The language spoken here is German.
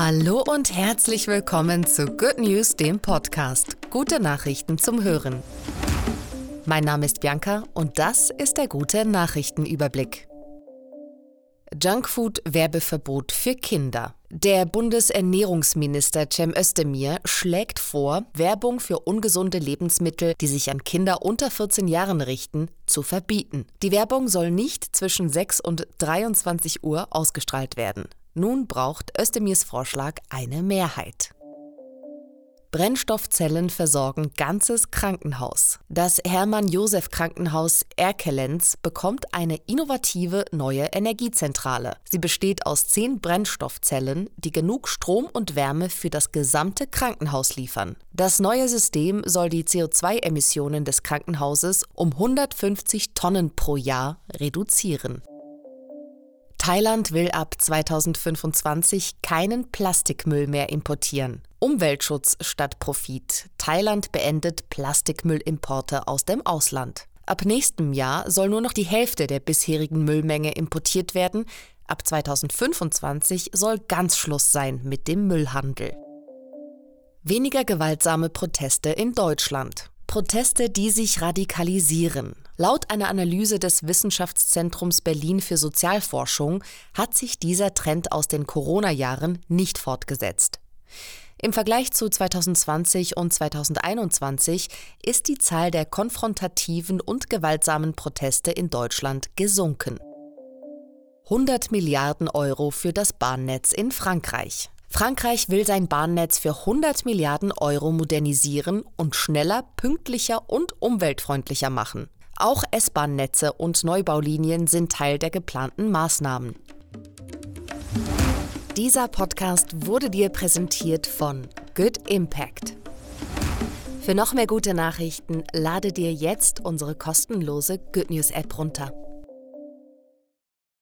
Hallo und herzlich willkommen zu Good News, dem Podcast. Gute Nachrichten zum Hören. Mein Name ist Bianca und das ist der gute Nachrichtenüberblick. Junkfood-Werbeverbot für Kinder. Der Bundesernährungsminister Cem Özdemir schlägt vor, Werbung für ungesunde Lebensmittel, die sich an Kinder unter 14 Jahren richten, zu verbieten. Die Werbung soll nicht zwischen 6 und 23 Uhr ausgestrahlt werden. Nun braucht Özdemirs Vorschlag eine Mehrheit. Brennstoffzellen versorgen ganzes Krankenhaus. Das Hermann-Josef-Krankenhaus Erkelenz bekommt eine innovative neue Energiezentrale. Sie besteht aus zehn Brennstoffzellen, die genug Strom und Wärme für das gesamte Krankenhaus liefern. Das neue System soll die CO2-Emissionen des Krankenhauses um 150 Tonnen pro Jahr reduzieren. Thailand will ab 2025 keinen Plastikmüll mehr importieren. Umweltschutz statt Profit. Thailand beendet Plastikmüllimporte aus dem Ausland. Ab nächstem Jahr soll nur noch die Hälfte der bisherigen Müllmenge importiert werden. Ab 2025 soll ganz Schluss sein mit dem Müllhandel. Weniger gewaltsame Proteste in Deutschland. Proteste, die sich radikalisieren. Laut einer Analyse des Wissenschaftszentrums Berlin für Sozialforschung hat sich dieser Trend aus den Corona-Jahren nicht fortgesetzt. Im Vergleich zu 2020 und 2021 ist die Zahl der konfrontativen und gewaltsamen Proteste in Deutschland gesunken. 100 Milliarden Euro für das Bahnnetz in Frankreich. Frankreich will sein Bahnnetz für 100 Milliarden Euro modernisieren und schneller, pünktlicher und umweltfreundlicher machen. Auch S-Bahn-Netze und Neubaulinien sind Teil der geplanten Maßnahmen. Dieser Podcast wurde dir präsentiert von Good Impact. Für noch mehr gute Nachrichten lade dir jetzt unsere kostenlose Good News App runter.